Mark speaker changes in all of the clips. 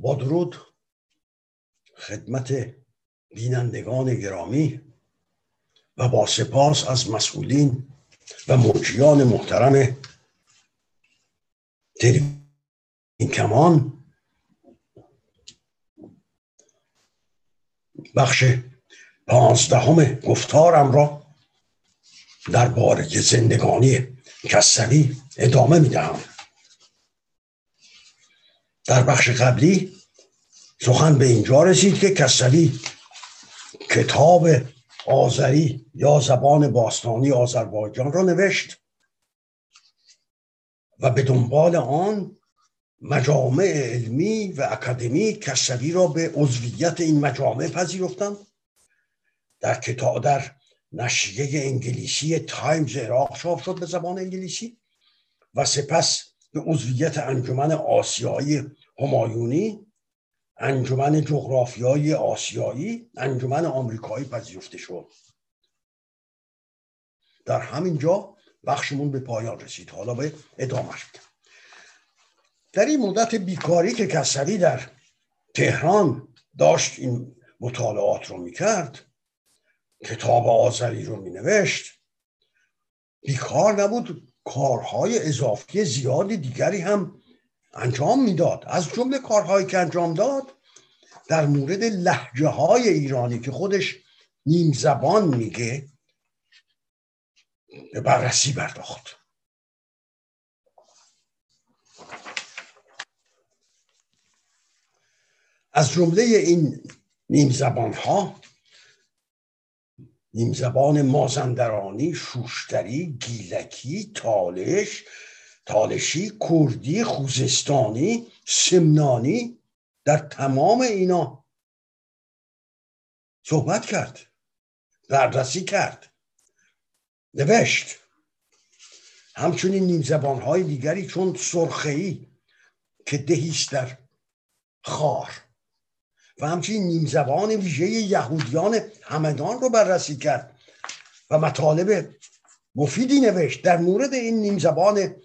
Speaker 1: با درود خدمت بینندگان گرامی و با سپاس از مسئولین و مجریان محترم این کمان. بخش پانزدهم گفتارم را در باره زندگانی کسوی ادامه می‌دهم. در بخش قبلی سخن به اینجا رسید که کسوی کتاب آذری یا زبان باستانی آذربایجان را نوشت و به دنبال آن مجامع علمی و اکادمی کسوی را به عضویت این مجامع پذیرفتند در کتاب در نشریه انگلیسی تایمز عراق چاپ شد به زبان انگلیسی و سپس به عضویت انجمن آسیایی همایونی انجمن جغرافیایی آسیایی انجمن آمریکایی پذیرفته شد. در همین جا بخشمون به پایان رسید. حالا به ادامهش میدم. در این مدت بیکاری که کسری در تهران داشت این مطالعات رو می‌کرد کتاب آذری رو مینوشت بیکار نبود کارهای اضافی زیادی دیگری هم انجام می‌داد. از جمله کارهایی که انجام داد در مورد لحجه های ایرانی که خودش نیم زبان میگه به بررسی برداخت از جمله این نیم زبان ها نیم زبان مازندرانی شوشتری گیلکی تالش تالشی کردی خوزستانی سمنانی در تمام اینا صحبت کرد بررسی کرد نوشت. همچنین نیم زبان های دیگری چون سرخهی که دهیست در خار. و همچنین نیم زبان ویژه یهودیان همدان رو بررسی کرد و مطالب مفیدی نوشت. در مورد این نیم زبان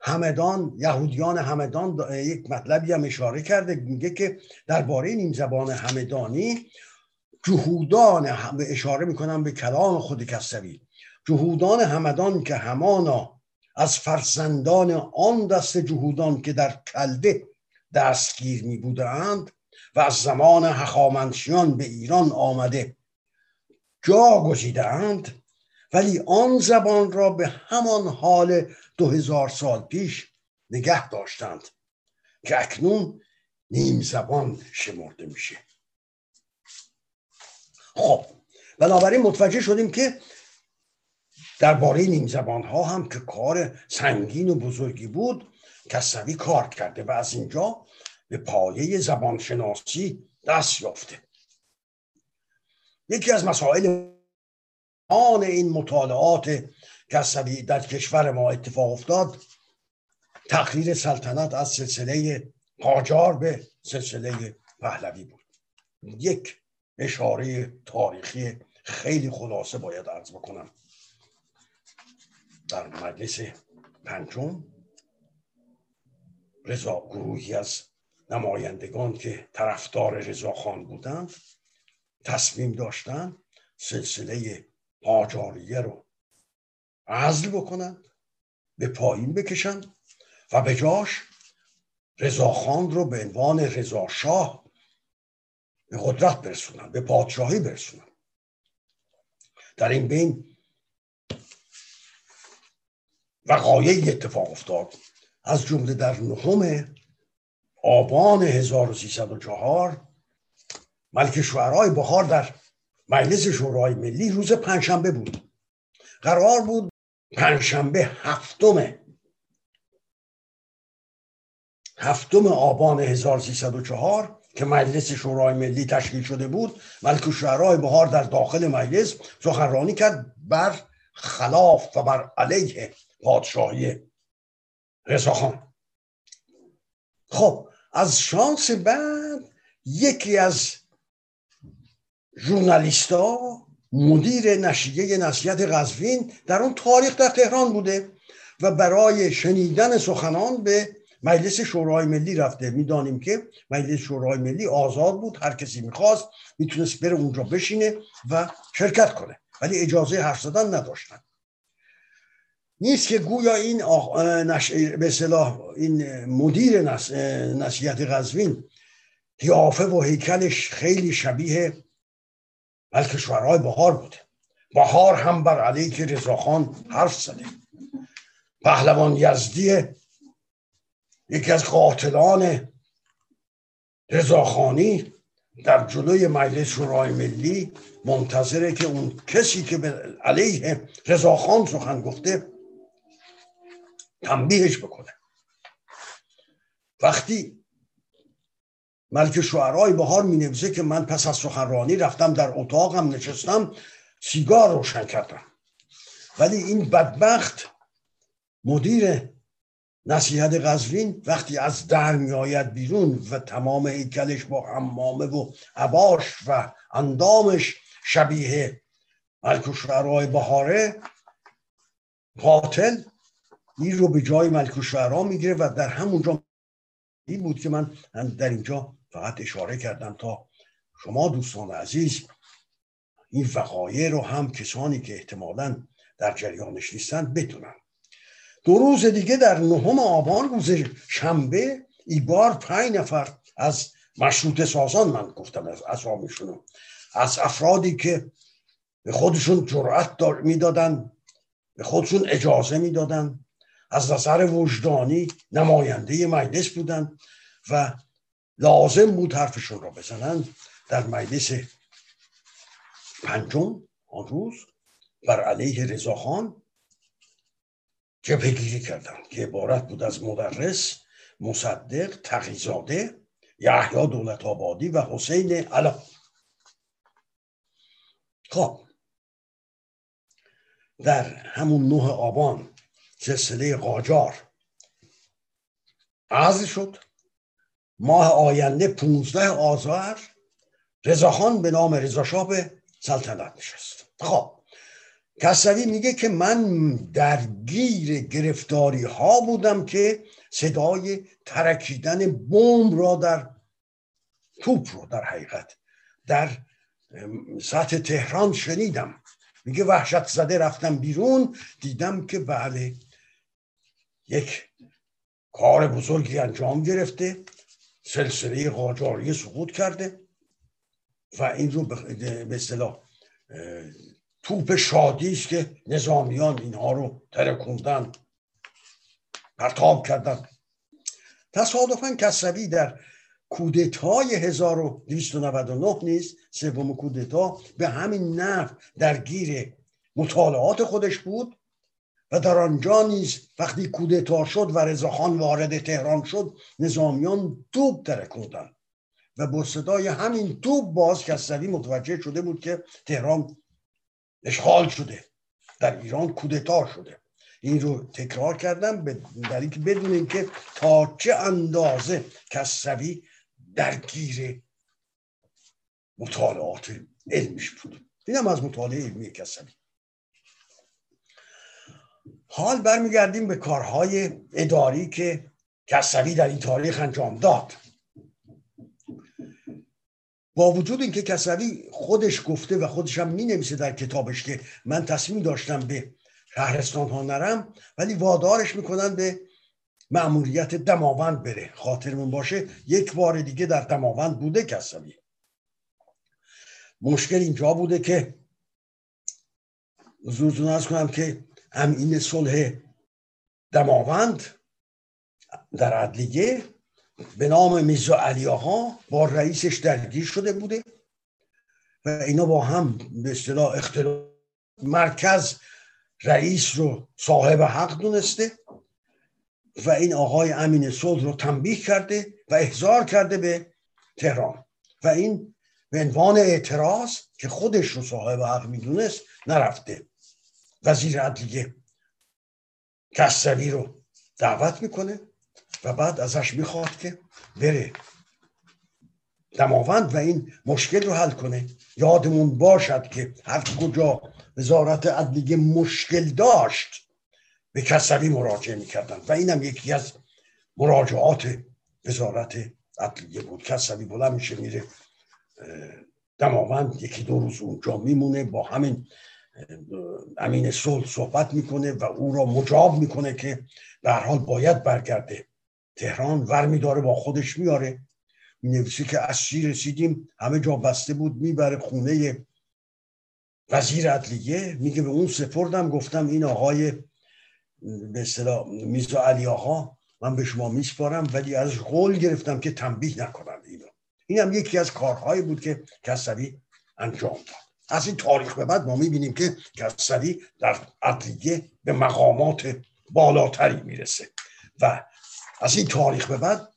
Speaker 1: همدان یهودیان همدان یک مطلبی هم اشاره کرده میگه که درباره نیم زبان همدانی جهودان هم اشاره می‌کنم به کلام خود کسوی جهودان همدان که همانا از فرزندان آن دست جهودان که در کلده دستگیر می بودند و از زمان هخامنشیان به ایران آمده جا گزیدند ولی آن زبان را به همان حال دو هزار سال پیش نگه داشتند که اکنون نیم زبان شمرده میشه. خب بنابراین متوجه شدیم که درباره نیم زبان ها هم که کار سنگین و بزرگی بود کسوی کار کرده و از اینجا به پایه زبانشناسی دست یافته. یکی از مسائل آن این مطالعات کسوی در کشور ما اتفاق افتاد. تقریر سلطنت از سلسله قاجار به سلسله پهلوی بود. یک اشاره تاریخی خیلی خلاصه باید عرض بکنم. در مجلس پنجم رضا گروهی از نمایندگان که طرفدار رضاخان بودند تصمیم داشتند سلسله قاجاریه رو عزل بکنند به پایین بکشند و به جاش رضاخان رو به عنوان رضا شاه به قدرت برسونن به پادشاهی برسونن در این بین وقایعی اتفاق افتاد. از جمله در نهم آبان 1304 ملک شعرهای بخار در مجلس شورای ملی روز پنجشنبه بود. قرار بود پنجشنبه هفتم هفتم آبان 1304 که مجلس شورای ملی تشکیل شده بود ملک شعرهای بهار در داخل مجلس سخنرانی کرد بر خلاف و بر علیه پادشاهی رضاخان خب از شانس بعد یکی از ژورنالیستا مدیر نشریه نصیحت قزوین در اون تاریخ در تهران بوده و برای شنیدن سخنان به مجلس شورای ملی رفته. می‌دانیم که مجلس شورای ملی آزاد بود هر کسی می‌خواست می‌تونست بره اونجا بشینه و شرکت کنه ولی اجازه حرف زدن نداشتن. نیست که گویا این نش... به صلاح این مدیر نس... نصیحت قزوین قیافه و هیکلش خیلی شبیه بلکه شورای بهار بوده بهار هم بر علیه رضاخان حرف زده. پهلوان یزدی یکی از قاتلان رضاخانی در جلوی مجلس شورای ملی منتظره که اون کسی که به علیه رضاخان سخن گفته تنبیهش بکنه. وقتی ملک شعرهای بهار می نویسه که من پس از سخنرانی رفتم در اتاقم نشستم سیگار روشن کردم. ولی این بدبخت مدیر نصیحت قزوین وقتی از در می آید بیرون و تمام هیکلش با حمامه و عباش و اندامش شبیه ملک شعرهای بهاره قاتل این رو به جای ملک شعرها می‌گیره و در همونجا این بود که من در اینجا فقط اشاره کردم تا شما دوستان عزیز این وقایع رو هم کسانی که احتمالا در جریانش نیستند بدونن. دو روز دیگه در نهم آبان روز شنبه ایبار پنج نفر از مشروط سازان من گفتم از اسامیشونو از افرادی که به خودشون جرأت می‌دادن به خودشون اجازه می‌دادن از نظر وجدانی نماینده مجلس بودن و لازم بود حرفشون را بزنند در مجلس پنجم آن روز بر علیه رضاخان جبهه گیری کردند که عبارت بود از مدرس مصدق تقیزاده یحیی دولت آبادی و حسین علا. خب. در همون نه آبان سلسله قاجار عرض شد. ماه آینده 15 آذر رضاخان به نام رضاشاه به سلطنت نشست. خب کسوی میگه که من درگیر گرفتاری ها بودم که صدای ترکیدن بمب را در توپ رو در حقیقت در سطح تهران شنیدم. میگه وحشت زده رفتم بیرون دیدم که بله یک کار بزرگی انجام گرفته. سلسله قاجاری سقوط کرده و این رو به اصطلاح توپ شادی است که نظامیان اینها رو ترکوندن پرتاب کردن. تصادفا کسروی در کودتای 1299 نیست سوم کودتا به همین نحو درگیر مطالعات خودش بود. و در آنجا نیز وقتی کودتا شد و رضاخان وارد تهران شد نظامیان توپ ترکوندن و با صدای همین توپ باز کسروی متوجه شده بود که تهران اشغال شده در ایران کودتا شده. این رو تکرار کردم در اینکه بدونیم که تا چه اندازه کسروی درگیر مطالعات علمیش بود. اینم از مطالعه علمی کسروی. حال برمیگردیم به کارهای اداری که کسوی در این تاریخ انجام داد. با وجود اینکه کسوی خودش گفته و خودش هم می نویسه در کتابش که من تصمیم داشتم به شهرستان ها نرم ولی وادارش می‌کنن به معمولیت دماوند بره. خاطرمون باشه یک بار دیگه در دماوند بوده کسوی مشکل اینجا بوده که حضورتون از کنم که امین صلح دماوند در عدلیه به نام میزا علی آقا با رئیسش درگیر شده بوده و اینا با هم به اصطلاح اختلاف مرکز رئیس رو صاحب حق دونسته و این آقای امین صلح رو تنبیه کرده و احضار کرده به تهران. و این به عنوان اعتراض که خودش رو صاحب حق می‌دونست نرفته. وزیر عدلیه کسروی رو دعوت می‌کنه و بعد ازش می‌خواد که بره دماوند و این مشکل رو حل کنه. یادمون باشد که هر کجا وزارت عدلیه مشکل داشت به کسروی مراجعه می‌کردن و اینم یکی از مراجعات وزارت عدلیه بود. کسوی بلند میشه میره دماوند یکی دو روز اونجا میمونه با همین امین صلح صحبت می‌کنه و او را مجاب می‌کنه که به حال باید برگرده. تهران ور میداره با خودش میاره می‌نویسه که از شیر رسیدیم همه جا بسته بود می‌بره خونه وزیر عدلیه. میگه به اون سپردم گفتم این آقای به اصطلاح میزا علی آقا من به شما میسپارم ولی از قول گرفتم که تنبیه نکنم اینو. این هم یکی از کارهایی بود که کسوی انجام داد. از این تاریخ به بعد ما می‌بینیم که کسوی در عدلیه به مقامات بالاتری می‌رسه. و از این تاریخ به بعد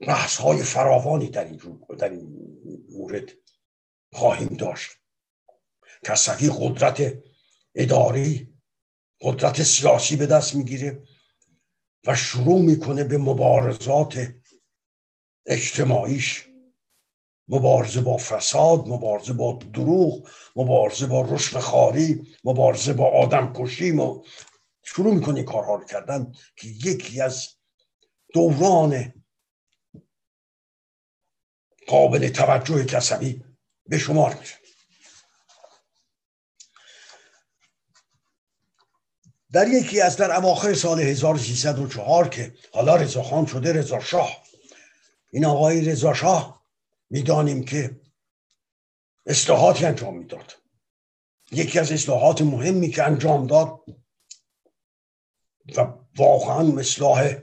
Speaker 1: بحث های فراوانی در این, در این مورد خواهیم داشت. کسوی قدرت اداری قدرت سیاسی به دست می‌گیره و شروع می‌کنه به مبارزات اجتماعیش مبارزه با فساد مبارزه با دروغ مبارزه با رشد خاری مبارزه با آدم کشی شروع می‌کنه کارها رو کردن که یکی از دوران قابل توجه کسبی به شمار میشه در یکی از در اواخر سال 1304 که حالا رضاخان شده رضا شاه. این آقای رضا شاه می‌دانیم که اصلاحاتی انجام می‌داد. یکی از اصلاحات مهمی که انجام داد و واقعا اصلاح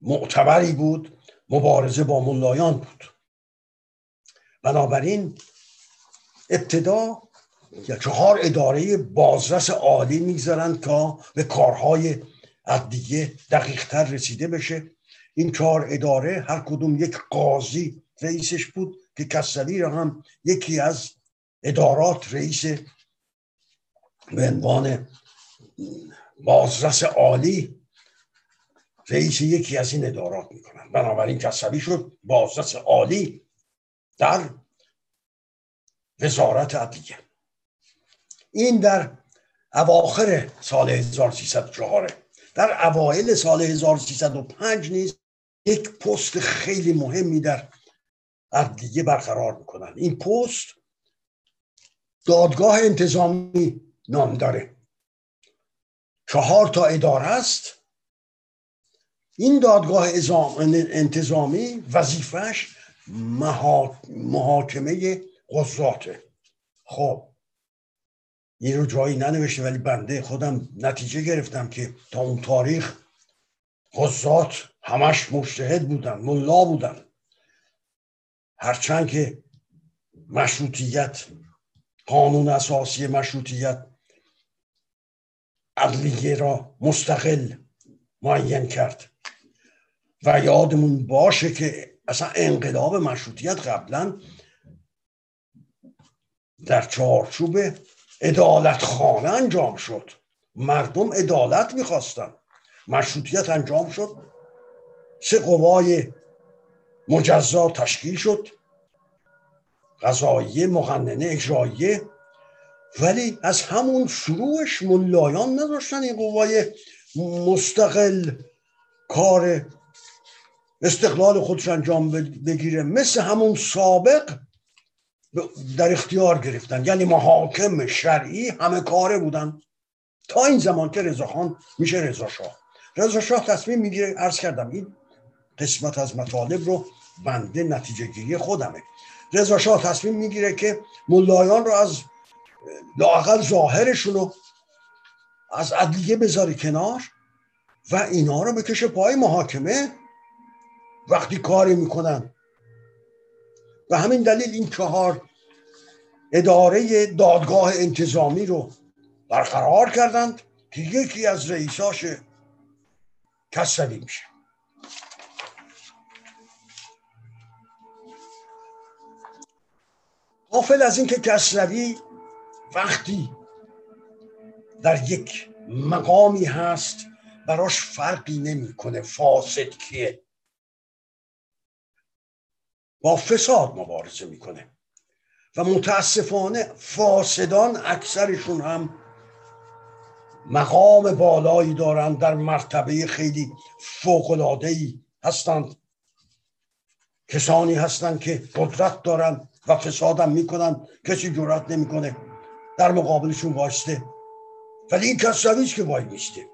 Speaker 1: معتبری بود مبارزه با ملایان بود. بنابراین ابتدا یا چهار اداره بازرس عالی می‌گذارند تا به کارهای عدیه دقیقتر رسیده بشه. این چهار اداره هر کدوم یک قاضی رئیسش بود که کسلی را هم یکی از ادارات رئیس به عنوان بازرس عالی رئیس یکی از این ادارات می‌کنن. بنابراین کسلی شد بازرس عالی در وزارت عدلیه. این در اواخر سال 1304 در اوایل سال 1305 نیز یک پست خیلی مهمی در عدلیه برقرار می‌کنن. این پست دادگاه انتظامی نام داره. چهار تا اداره است. این دادگاه انتظامی وظیفش محاکمه قضاته. خب این رو جایی ننوشته ولی بنده خودم نتیجه گرفتم که تا اون تاریخ قضات همش مشتهد بودن ملا بودن. هرچند که مشروطیت قانون اساسی مشروطیت عدلیه را مستقل معین کرد. و یادمون باشه که اصلا انقلاب مشروطیت قبلا در چارچوب ادالت خانه انجام شد. مردم عدالت می‌خواستن. مشروطیت انجام شد. سه قوای مجزا تشکیل شد. قضاییه مقننه اجراییه. ولی از همون شروعش ملایان نداشتن این قوای مستقل کار استقلال خودش انجام بگیره. مثل همون سابق در اختیار گرفتن. یعنی محاکم شرعی همه کاره بودن. تا این زمان که رضاخان میشه رضا شاه. رضا شاه تصمیم می‌گیره عرض کردم این قسمت از مطالب رو بنده نتیجه گیری خودمه. رضا شاه تصمیم می‌گیره که ملایان رو از لاقل ظاهرشون رو از عدلیه بذاره کنار و اینا رو بکشه پای محاکمه. وقتی کاری می‌کنن. و همین دلیل این چهار اداره دادگاه انتظامی رو برقرار کردند که یکی از رئیساش کسلی میشه. قافل از اینکه کسروی وقتی در یک مقامی هست براش فرقی نمی‌کنه فاسد کیه؟ با فساد مبارزه می‌کنه. و متاسفانه فاسدان اکثرشون هم مقام بالایی دارند در مرتبه خیلی ای هستند. کسانی هستند که قدرت دارند و فسادم می‌کنن کسی جرات نمی‌کنه. در مقابلشون واسطه ولی این کسروی که وای میسته.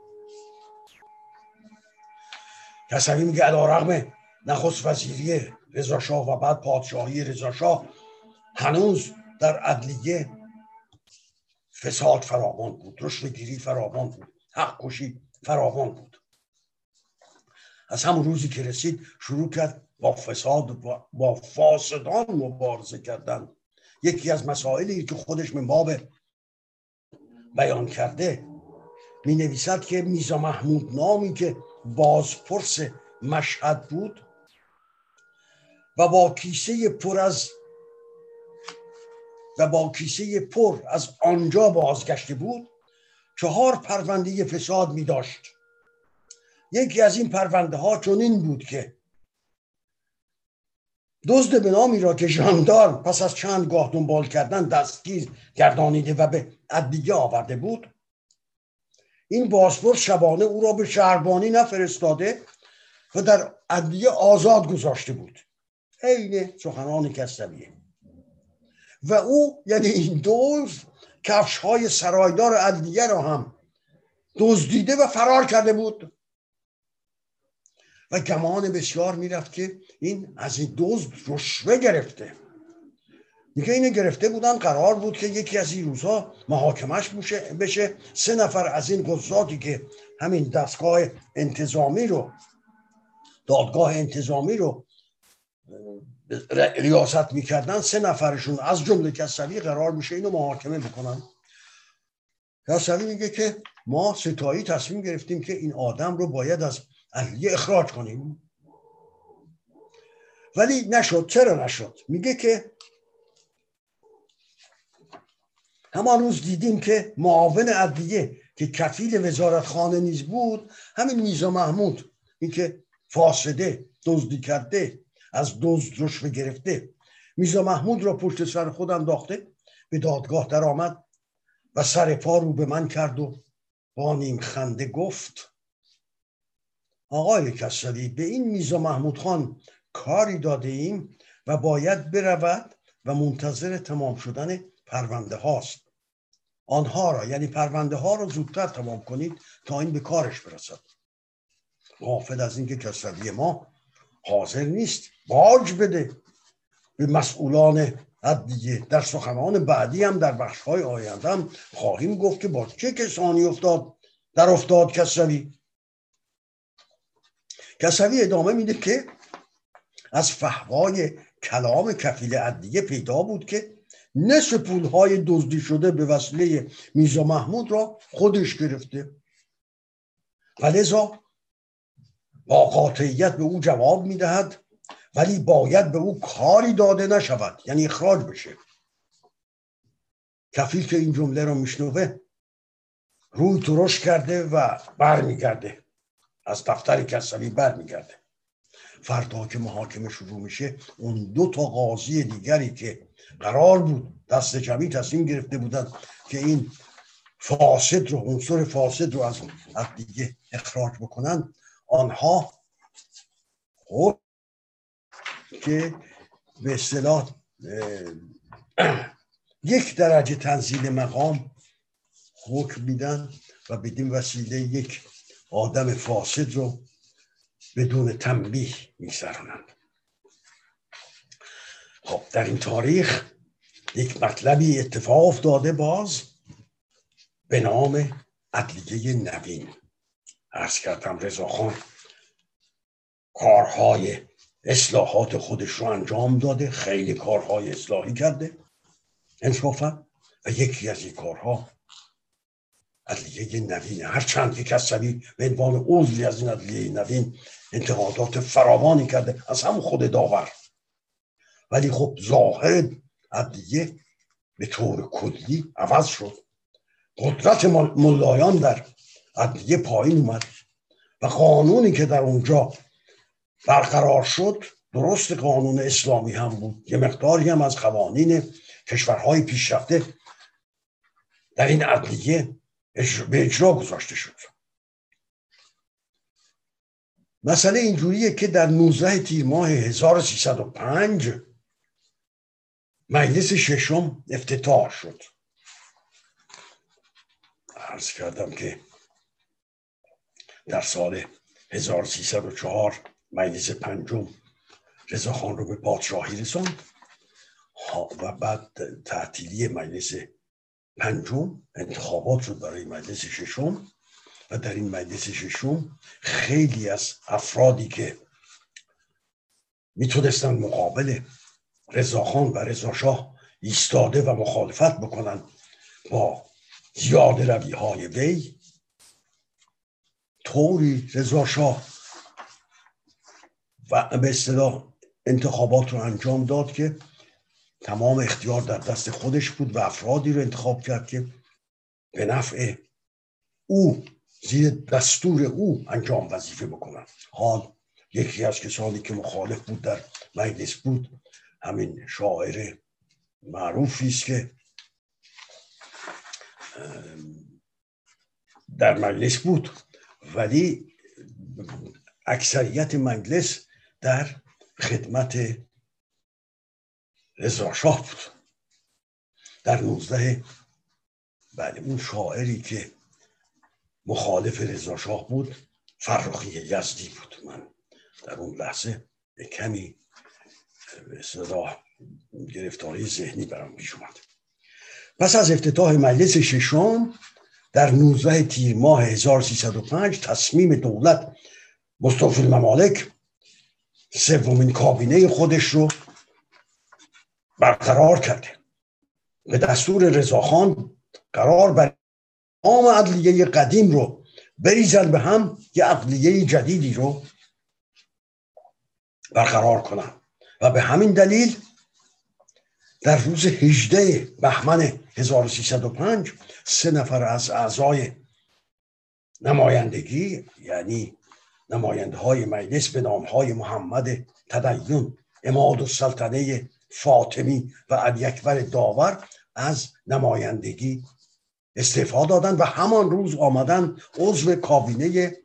Speaker 1: کسروی میگه علا رغم نخست وزیری رضاشاه و بعد پادشاهی رضاشاه هنوز در عدلیه فساد فراوان بود. رشد گیری فراوان بود. حق کشی فراوان بود. از همون روزی که رسید شروع کرد با فساد با فاسدان مبارزه کردن. یکی از مسائلی که خودش من باب بیان کرده می نویسد که میزا محمود نامی که بازپرس مشهد بود و با کیسه پر از و با کیسه پر از آنجا بازگشته بود چهار پرونده فساد می داشت یکی از این پرونده ها چنین بود که دزد به نامی را که ژاندار پس از چند گاه دنبال کردن دستگیر گردانیده و به ادبیه آورده بود این پاسپورت شبانه او را به شهربانی نفرستاده و در ادبیه آزاد گذاشته بود. عین سخنان کسرویه و او یعنی این دوز کفش های سرایدار ادلیه را هم دزدیده و فرار کرده بود. و گمان بسیار می‌رفت که این از این دوز رشوه گرفته. میگه اینو گرفته بودن قرار بود که یکی از این روزها محاکمش بشه. سه نفر از این قضاتی که همین دستگاه انتظامی رو دادگاه انتظامی رو ریاست می‌کردن. سه نفرشون از جمله کسوی قرار میشه اینو محاکمه بکنن. کسوی میگه که ما ستایی تصمیم گرفتیم که این آدم رو باید از اهلیه اخراج کنیم ولی نشد. چرا نشد؟ میگه که همان روز دیدیم که معاون عدلیه که کفیل وزارت خانه نیز بود همین میزا محمود این که فاسده دزدی کرده از دزد رشوه گرفته. میزا محمود را پشت سر خودم داخته به دادگاه در آمد و سر پا رو به من کرد و با نیم خنده گفت آقای کسری به این میزا محمود خان کاری داده ایم و باید برود و منتظر تمام شدن پرونده هاست. آنها را یعنی پرونده ها را زودتر تمام کنید تا این به کارش برسد. غافل از اینکه کسری ما حاضر نیست باج بده. به مسئولان دیگه در سخنان بعدی هم در بخش های آینده هم خواهیم گفت که با چه کسانی افتاد؟ در افتاد کسری. کسوی ادامه میده که از فهوای کلام کفیل عدیه پیدا بود که نصف پولهای دزدی شده به وسیله میزا محمود را خودش گرفته. و لذا با قاطعیت به او جواب می‌دهد ولی باید به او کاری داده نشود یعنی اخراج بشه. کفیل که این جمله را میشنوه روی ترش کرده و برمیگرده. از دفتر کسوی برمیگرده. فردا که محاکمه شروع میشه اون دو تا قاضی دیگری که قرار بود دست جمعی تصمیم گرفته بودن که این فاسد رو عنصر فاسد رو از دیگه اخراج بکنن آنها خود که به اصطلاح یک درجه تنزیل مقام حکم میدن و بدین وسیله یک آدم فاسد رو بدون تنبیه میگذرانند خب در این تاریخ یک مطلبی اتفاق افتاده باز به نام عدلیه نوین. ارز کردم رضاخان کارهای اصلاحات خودش رو انجام داده خیلی کارهای اصلاحی کرده. انصافا و یکی از این کارها عدلیه نوین. هر چند که کسبی به عنوان عضوی از این عدلیه نوین انتقادات فراوانی کرده از همون خود داور. ولی خب ظاهر عدلیه به طور کلی عوض شد. قدرت ملایان در عدلیه پایین اومد و قانونی که در اونجا برقرار شد درست قانون اسلامی هم بود. یه مقداری هم از قوانین کشورهای پیشرفته در این عدلیه به اجرا گذاشته شد. مسئله اینجوریه که در 19 تیر ماه 1305 مجلس ششم افتتاح شد. عرض کردم که در سال 1304 مجلس پنجم رضاخان رو به پادشاهی رساند. و بعد تعطیلی مجلس پنجم انتخابات شد برای مجلس ششم. و در این مجلس ششم خیلی از افرادی که می‌تونستن مقابل رضاخان و رضاشاه ایستاده و مخالفت بکنن با زیاد روی های وی طوری رضاشاه و به اصطلاح انتخابات رو انجام داد که تمام اختیار در دست خودش بود و افرادی رو انتخاب کرد که به نفع او زیر دستور او انجام وظیفه بکنن. حال یکی از کسانی که مخالف بود در مجلس بود همین شاعر معروفی است که در مجلس بود ولی اکثریت مجلس در خدمت رضا شاه بود. در نوزده بله اون شاعری که مخالف رضا شاه بود فرخی یزدی بود. من در اون لحظه کمی صدا گرفتاری ذهنی برام پیش اومد. پس از افتتاح مجلس ششم در 19 تیر ماه 1305 تصمیم دولت مصطفی الممالک سومین کابینه خودش رو برقرار کرده به دستور رضاخان قرار بر تمام عدلیه قدیم رو بریزن به هم یه عدلیه جدیدی رو برقرار کنن. و به همین دلیل در روز 18 بهمن 1305 سه نفر از اعضای نمایندگی یعنی نماینده های مجلس به نام های محمد تدین اماد السلطنه فاطمی و علی اکبر داور از نمایندگی استعفا دادن و همان روز آمدن عضو کابینه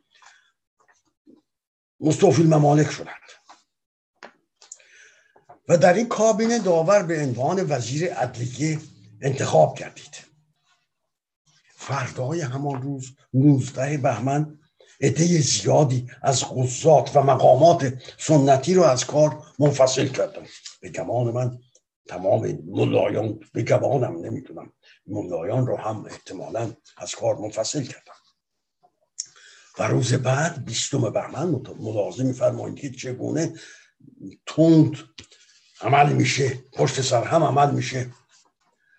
Speaker 1: مستوفی ممالک شدند. و در این کابینه داور به عنوان وزیر عدلیه انتخاب کردید فردای همان روز 19 بهمن عده زیادی از قضات و مقامات سنتی رو از کار منفصل کردن به گمان من تمام ملایان به گمانم نمی‌تونم ملایان رو هم احتمالا از کار منفصل کردم. و روز بعد بیستم بهمن ملاحظه میفرمایید که چگونه تند عمل میشه پشت سر هم عمل میشه.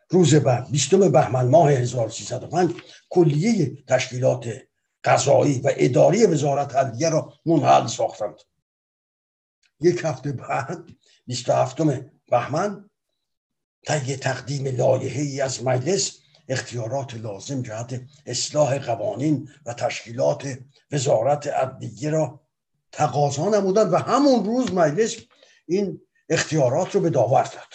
Speaker 1: روز بعد بیستم بهمن ماه 1305 کلیه تشکیلات قضایی و اداری وزارت عدلیه را منحل ساختند. یک هفته بعد 27 بهمن طی تقدیم لایحه ای از مجلس اختیارات لازم جهت اصلاح قوانین و تشکیلات وزارت عدلیه را تقاضا نمودند و همون روز مجلس این اختیارات رو به داور داد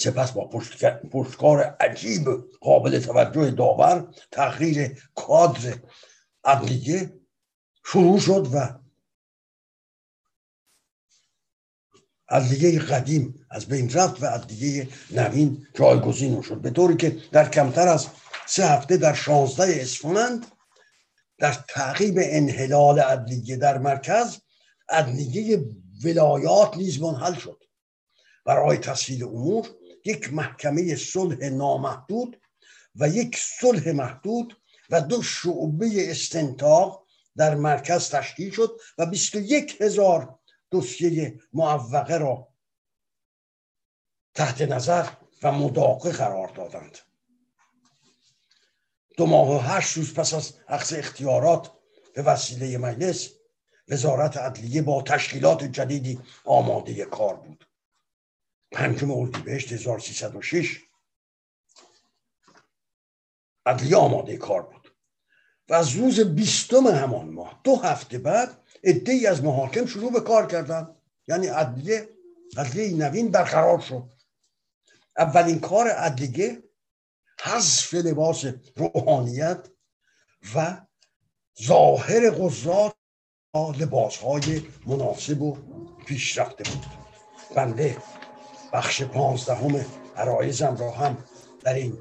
Speaker 1: سپس با پشتکار عجیب قابل توجه داور تغییر کادر عدلیه شروع شد و عدلیه قدیم از بین رفت و عدلیه نوین جایگزین شد. به طوری که در کمتر از سه هفته در شانزده اسفند در تعقیب انحلال عدلیه در مرکز عدلیه ولایات نیز منحل شد. برای تسهیل امور یک محکمه صلح نامحدود و یک صلح محدود و دو شعبه استنتاق در مرکز تشکیل شد و 21 هزار دوسیه معوقه را تحت نظر و مداقه قرار دادند. دو ماه و هشت روز پس از اخذ اختیارات به وسیله مجلس وزارت عدلیه با تشکیلات جدیدی آماده کار بود. پنجم اردیبهشت 1306 عدلیه آماده کار بود. و از روز بیستم همان ماه دو هفته بعد ای از محاکم شروع به کار کردن. یعنی عدلیه عدلیه نوین برقرار شد. اولین کار ادلیگه حذف لباس روحانیت و ظاهر قضات لباس های مناسب و پیشرفته بود. بنده بخش پانزدهم عرایزم را هم در این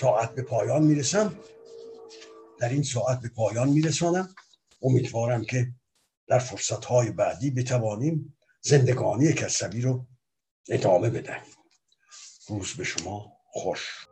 Speaker 1: ساعت به پایان می‌رسم. در این ساعت به پایان میرسانم. امیدوارم که در فرصت های بعدی بتوانیم زندگانی کسبی رو ادامه بدهیم. روز به شما خوش.